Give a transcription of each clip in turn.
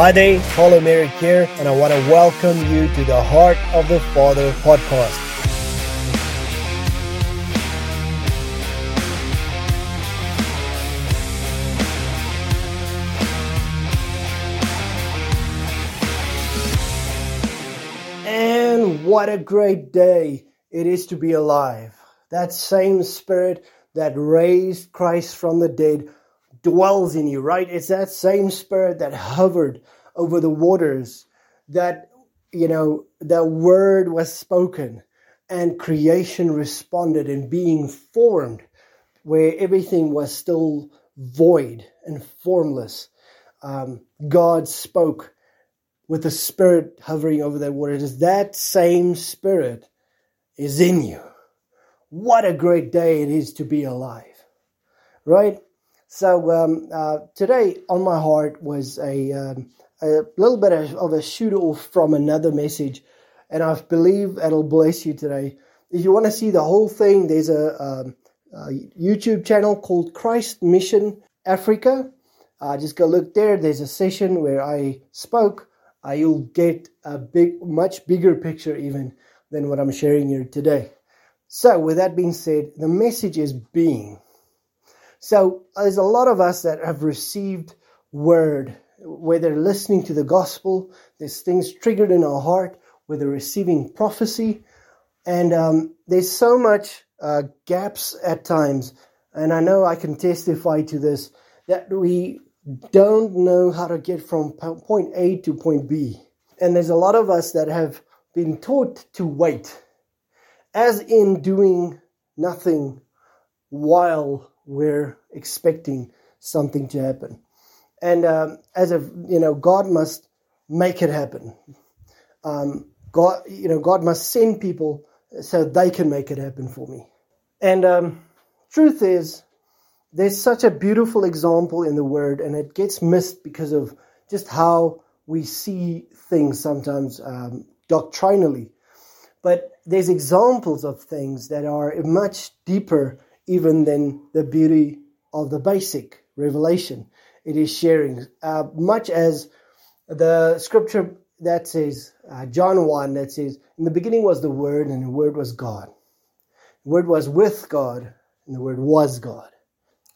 Hi there, Paulo Merrick here, and I want to welcome you to the Heart of the Father podcast. And what a great day it is to be alive. That same spirit that raised Christ from the dead dwells in you, right? It's that same spirit that hovered over the waters, that, you know, the word was spoken and creation responded in being formed where everything was still void and formless. Um, God spoke with the spirit hovering over that water. It is that same spirit is in you. What a great day it is to be alive, right? So um, uh, today on my heart was a, um, a little bit of a shoot off from another message, and I believe it'll bless you today. If you want to see the whole thing, there's a, um, a YouTube channel called Christ Mission Africa. Uh, just go look there. There's a session where I spoke. Uh, you'll get a big, much bigger picture even than what I'm sharing here today. So, with that being said, the message is being. So there's a lot of us that have received word, whether listening to the gospel, there's things triggered in our heart, whether receiving prophecy, and um, there's so much uh, gaps at times. And I know I can testify to this that we don't know how to get from point A to point B. And there's a lot of us that have been taught to wait, as in doing nothing while we're expecting something to happen. And um, as a you know, God must make it happen. Um, God, you know, God must send people so they can make it happen for me. And um, truth is, there's such a beautiful example in the Word, and it gets missed because of just how we see things sometimes um, doctrinally. But there's examples of things that are much deeper even than the beauty of the basic revelation it is sharing. Uh, much as the scripture that says, uh, John 1, that says, In the beginning was the Word, and the Word was God. The Word was with God, and the Word was God.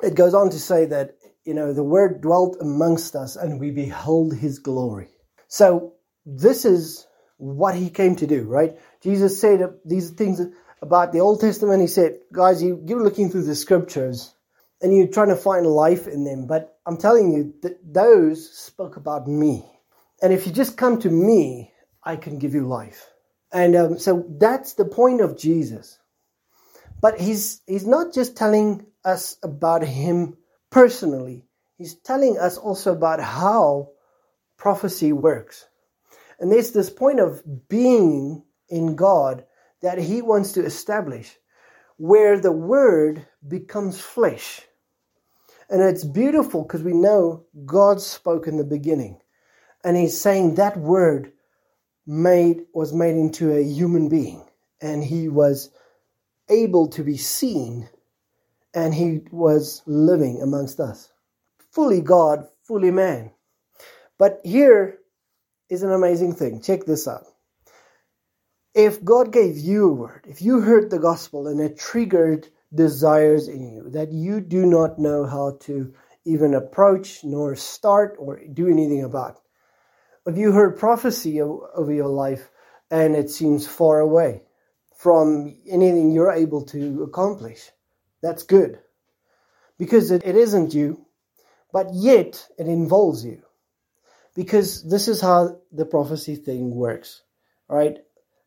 It goes on to say that, you know, the Word dwelt amongst us, and we beheld His glory. So, this is what He came to do, right? Jesus said these things about the Old Testament. He said, guys, you, you're looking through the scriptures and you're trying to find life in them. But I'm telling you that those spoke about me. And if you just come to me, I can give you life. And um, so that's the point of Jesus. But he's, he's not just telling us about him personally, he's telling us also about how prophecy works. And there's this point of being in God that he wants to establish where the word becomes flesh. And it's beautiful because we know God spoke in the beginning. And he's saying that word made was made into a human being and he was able to be seen and he was living amongst us. Fully God, fully man. But here is an amazing thing. Check this out if God gave you a word, if you heard the gospel and it triggered desires in you that you do not know how to even approach nor start or do anything about, if you heard prophecy over your life and it seems far away from anything you're able to accomplish, that's good. Because it, isn't you, but yet it involves you. Because this is how the prophecy thing works. Right.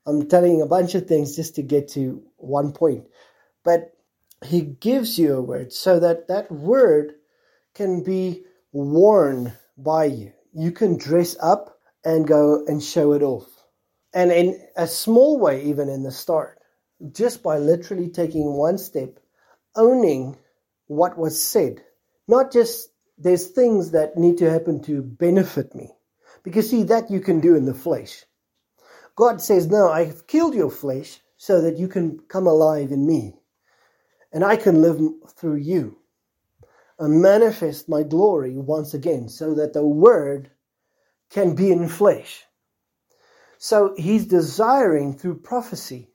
I'm telling a bunch of things just to get to one point. But he gives you a word so that that word can be worn by you. You can dress up and go and show it off. And in a small way, even in the start, just by literally taking one step, owning what was said, not just there's things that need to happen to benefit me. Because see, that you can do in the flesh. God says, No, I've killed your flesh so that you can come alive in me and I can live through you and manifest my glory once again so that the word can be in flesh. So he's desiring through prophecy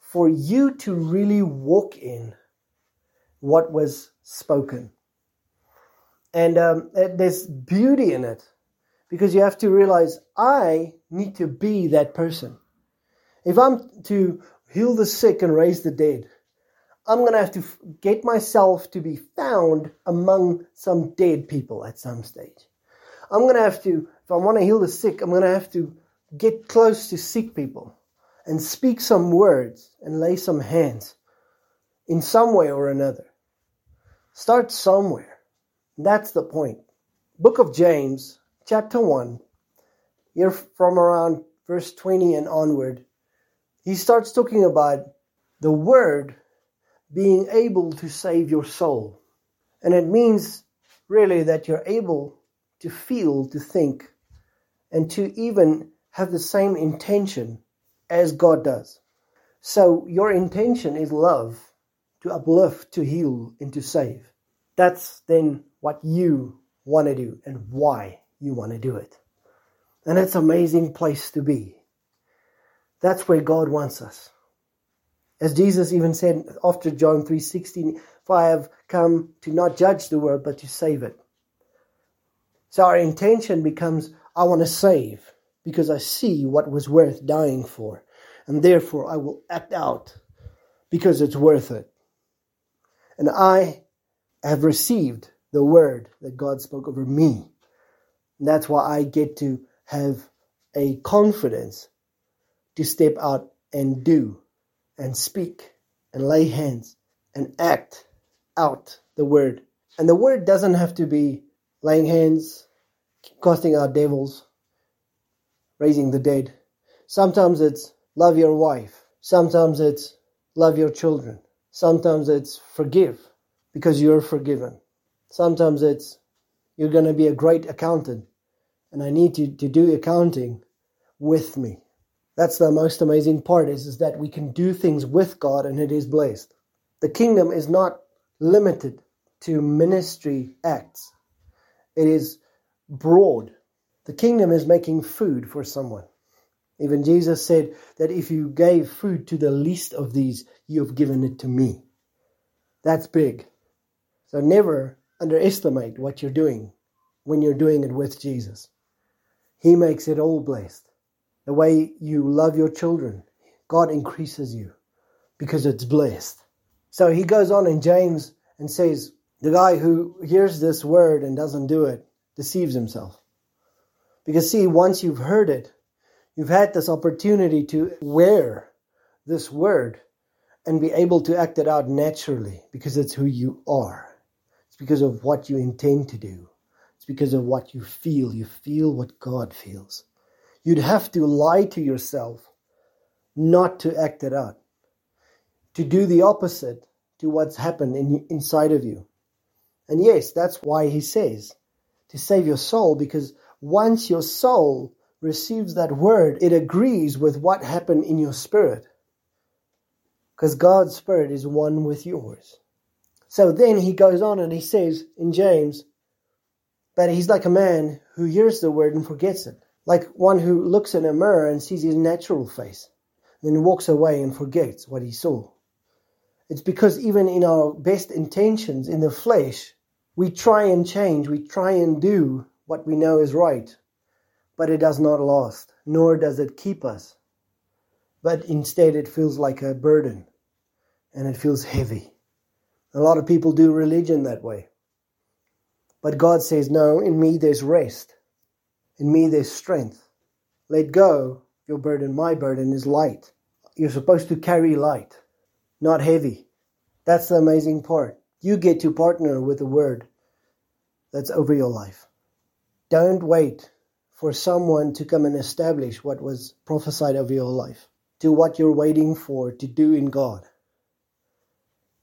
for you to really walk in what was spoken. And um, there's beauty in it because you have to realize I need to be that person. If I'm to heal the sick and raise the dead, I'm going to have to get myself to be found among some dead people at some stage. I'm going to have to, if I want to heal the sick, I'm going to have to get close to sick people and speak some words and lay some hands in some way or another. Start somewhere. That's the point. Book of James, chapter 1, here from around verse 20 and onward, he starts talking about the word being able to save your soul. And it means really that you're able to feel, to think, and to even have the same intention as God does. So your intention is love, to uplift, to heal, and to save. That's then what you want to do and why you want to do it. And it's an amazing place to be. That's where God wants us. As Jesus even said after John 3:16, "For I have come to not judge the world, but to save it." So our intention becomes, I want to save because I see what was worth dying for, and therefore I will act out because it's worth it. And I have received the word that God spoke over me. And that's why I get to have a confidence to step out and do and speak and lay hands and act out the word. And the word doesn't have to be laying hands, casting out devils, raising the dead. Sometimes it's love your wife. Sometimes it's love your children. Sometimes it's forgive because you're forgiven. Sometimes it's you're going to be a great accountant and I need you to do accounting with me. That's the most amazing part is, is that we can do things with God and it is blessed. The kingdom is not limited to ministry acts. It is broad. The kingdom is making food for someone. Even Jesus said that if you gave food to the least of these, you have given it to me. That's big. So never underestimate what you're doing when you're doing it with Jesus. He makes it all blessed the way you love your children, God increases you because it's blessed. So he goes on in James and says, the guy who hears this word and doesn't do it deceives himself. Because see, once you've heard it, you've had this opportunity to wear this word and be able to act it out naturally because it's who you are. It's because of what you intend to do. It's because of what you feel. You feel what God feels. You'd have to lie to yourself not to act it out, to do the opposite to what's happened in, inside of you. And yes, that's why he says to save your soul, because once your soul receives that word, it agrees with what happened in your spirit. Because God's spirit is one with yours. So then he goes on and he says in James, that he's like a man who hears the word and forgets it like one who looks in a mirror and sees his natural face, then walks away and forgets what he saw. It's because even in our best intentions in the flesh, we try and change, we try and do what we know is right, but it does not last, nor does it keep us. But instead, it feels like a burden and it feels heavy. A lot of people do religion that way. But God says, No, in me there's rest. In me there's strength. Let go your burden. My burden is light. You're supposed to carry light, not heavy. That's the amazing part. You get to partner with the word that's over your life. Don't wait for someone to come and establish what was prophesied over your life. Do what you're waiting for to do in God.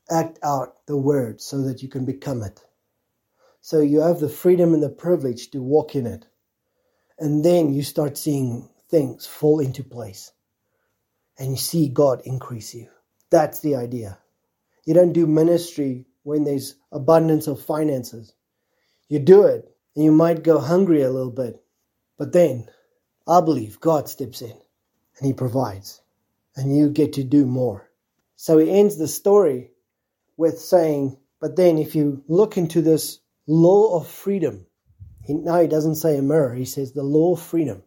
Act out the word so that you can become it. So you have the freedom and the privilege to walk in it. And then you start seeing things fall into place. And you see God increase you. That's the idea. You don't do ministry when there's abundance of finances. You do it, and you might go hungry a little bit, But then I believe God steps in and He provides, and you get to do more. So he ends the story with saying, But then if you look into this law of freedom, he, now he doesn't say a mirror, he says the law of freedom.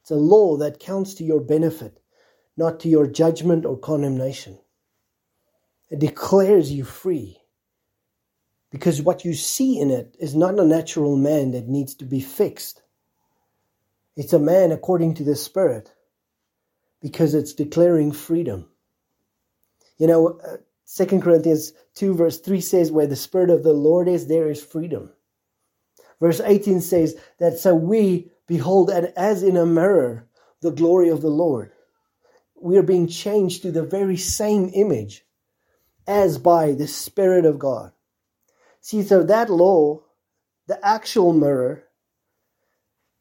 It's a law that counts to your benefit, not to your judgment or condemnation. It declares you free. Because what you see in it is not a natural man that needs to be fixed. It's a man according to the Spirit because it's declaring freedom. You know, uh, Second Corinthians 2 verse 3 says, Where the Spirit of the Lord is, there is freedom. Verse 18 says that so we behold as in a mirror the glory of the Lord. We are being changed to the very same image as by the Spirit of God. See, so that law, the actual mirror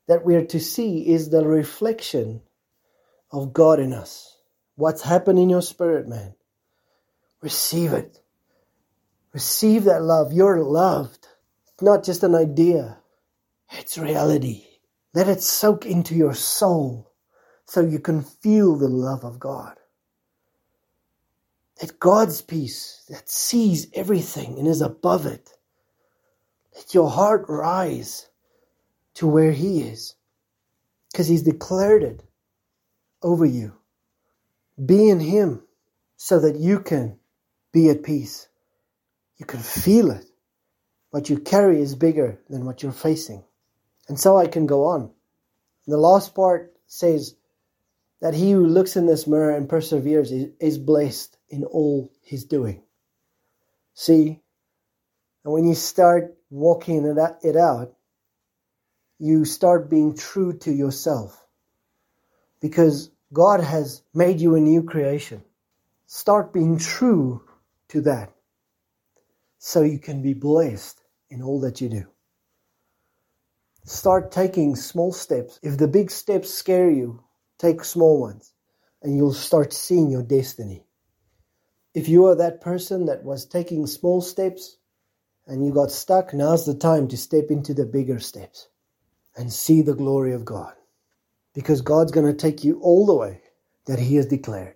that we are to see is the reflection of God in us. What's happened in your spirit, man? Receive it. Receive that love. You're loved. It's not just an idea, it's reality. Let it soak into your soul so you can feel the love of God. That God's peace that sees everything and is above it. Let your heart rise to where He is because He's declared it over you. Be in Him so that you can be at peace. You can feel it. What you carry is bigger than what you're facing. And so I can go on. The last part says that he who looks in this mirror and perseveres is, blessed in all he's doing. See, and when you start walking it out, you start being true to yourself because God has made you a new creation. Start being true to that so you can be blessed in all that you do. Start taking small steps. If the big steps scare you, take small ones and you'll start seeing your destiny. If you are that person that was taking small steps and you got stuck, now's the time to step into the bigger steps and see the glory of God. Because God's going to take you all the way that He has declared.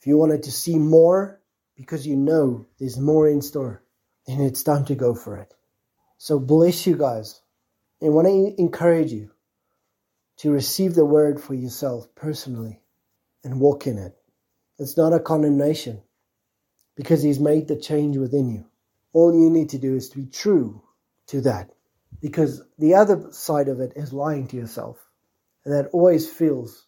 If you wanted to see more, because you know there's more in store, and it's time to go for it. So bless you guys. And want to encourage you to receive the word for yourself personally and walk in it. It's not a condemnation because He's made the change within you. All you need to do is to be true to that because the other side of it is lying to yourself. And that always feels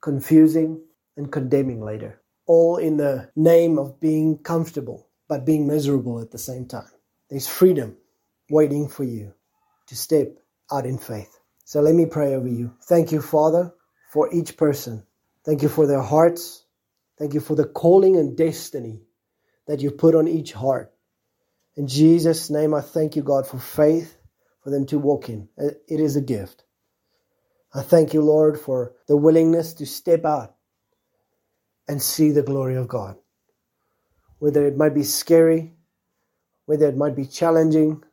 confusing and condemning later, all in the name of being comfortable, but being miserable at the same time. There's freedom waiting for you to step out in faith. So let me pray over you. Thank you, Father, for each person. Thank you for their hearts. Thank you for the calling and destiny that you put on each heart. In Jesus' name, I thank you, God, for faith for them to walk in. It is a gift. I thank you, Lord, for the willingness to step out and see the glory of God. Whether it might be scary, whether it might be challenging,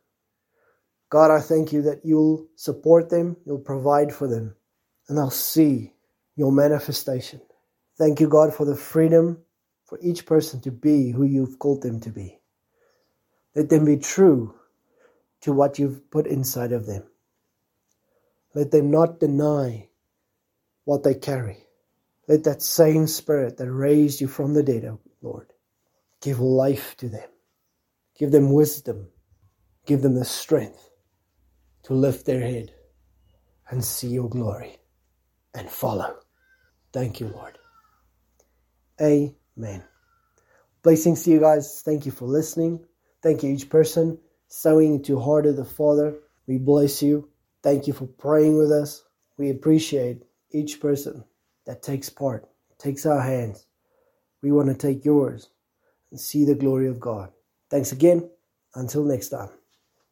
God, I thank you that you'll support them, you'll provide for them, and I'll see your manifestation. Thank you, God, for the freedom for each person to be who you've called them to be. Let them be true to what you've put inside of them. Let them not deny what they carry. Let that same spirit that raised you from the dead, oh Lord, give life to them. Give them wisdom. Give them the strength to lift their head and see your glory and follow. Thank you, Lord. Amen. Blessings to you guys. Thank you for listening. Thank you, each person sowing into heart of the Father. We bless you. Thank you for praying with us. We appreciate each person that takes part, takes our hands. We want to take yours and see the glory of God. Thanks again. Until next time.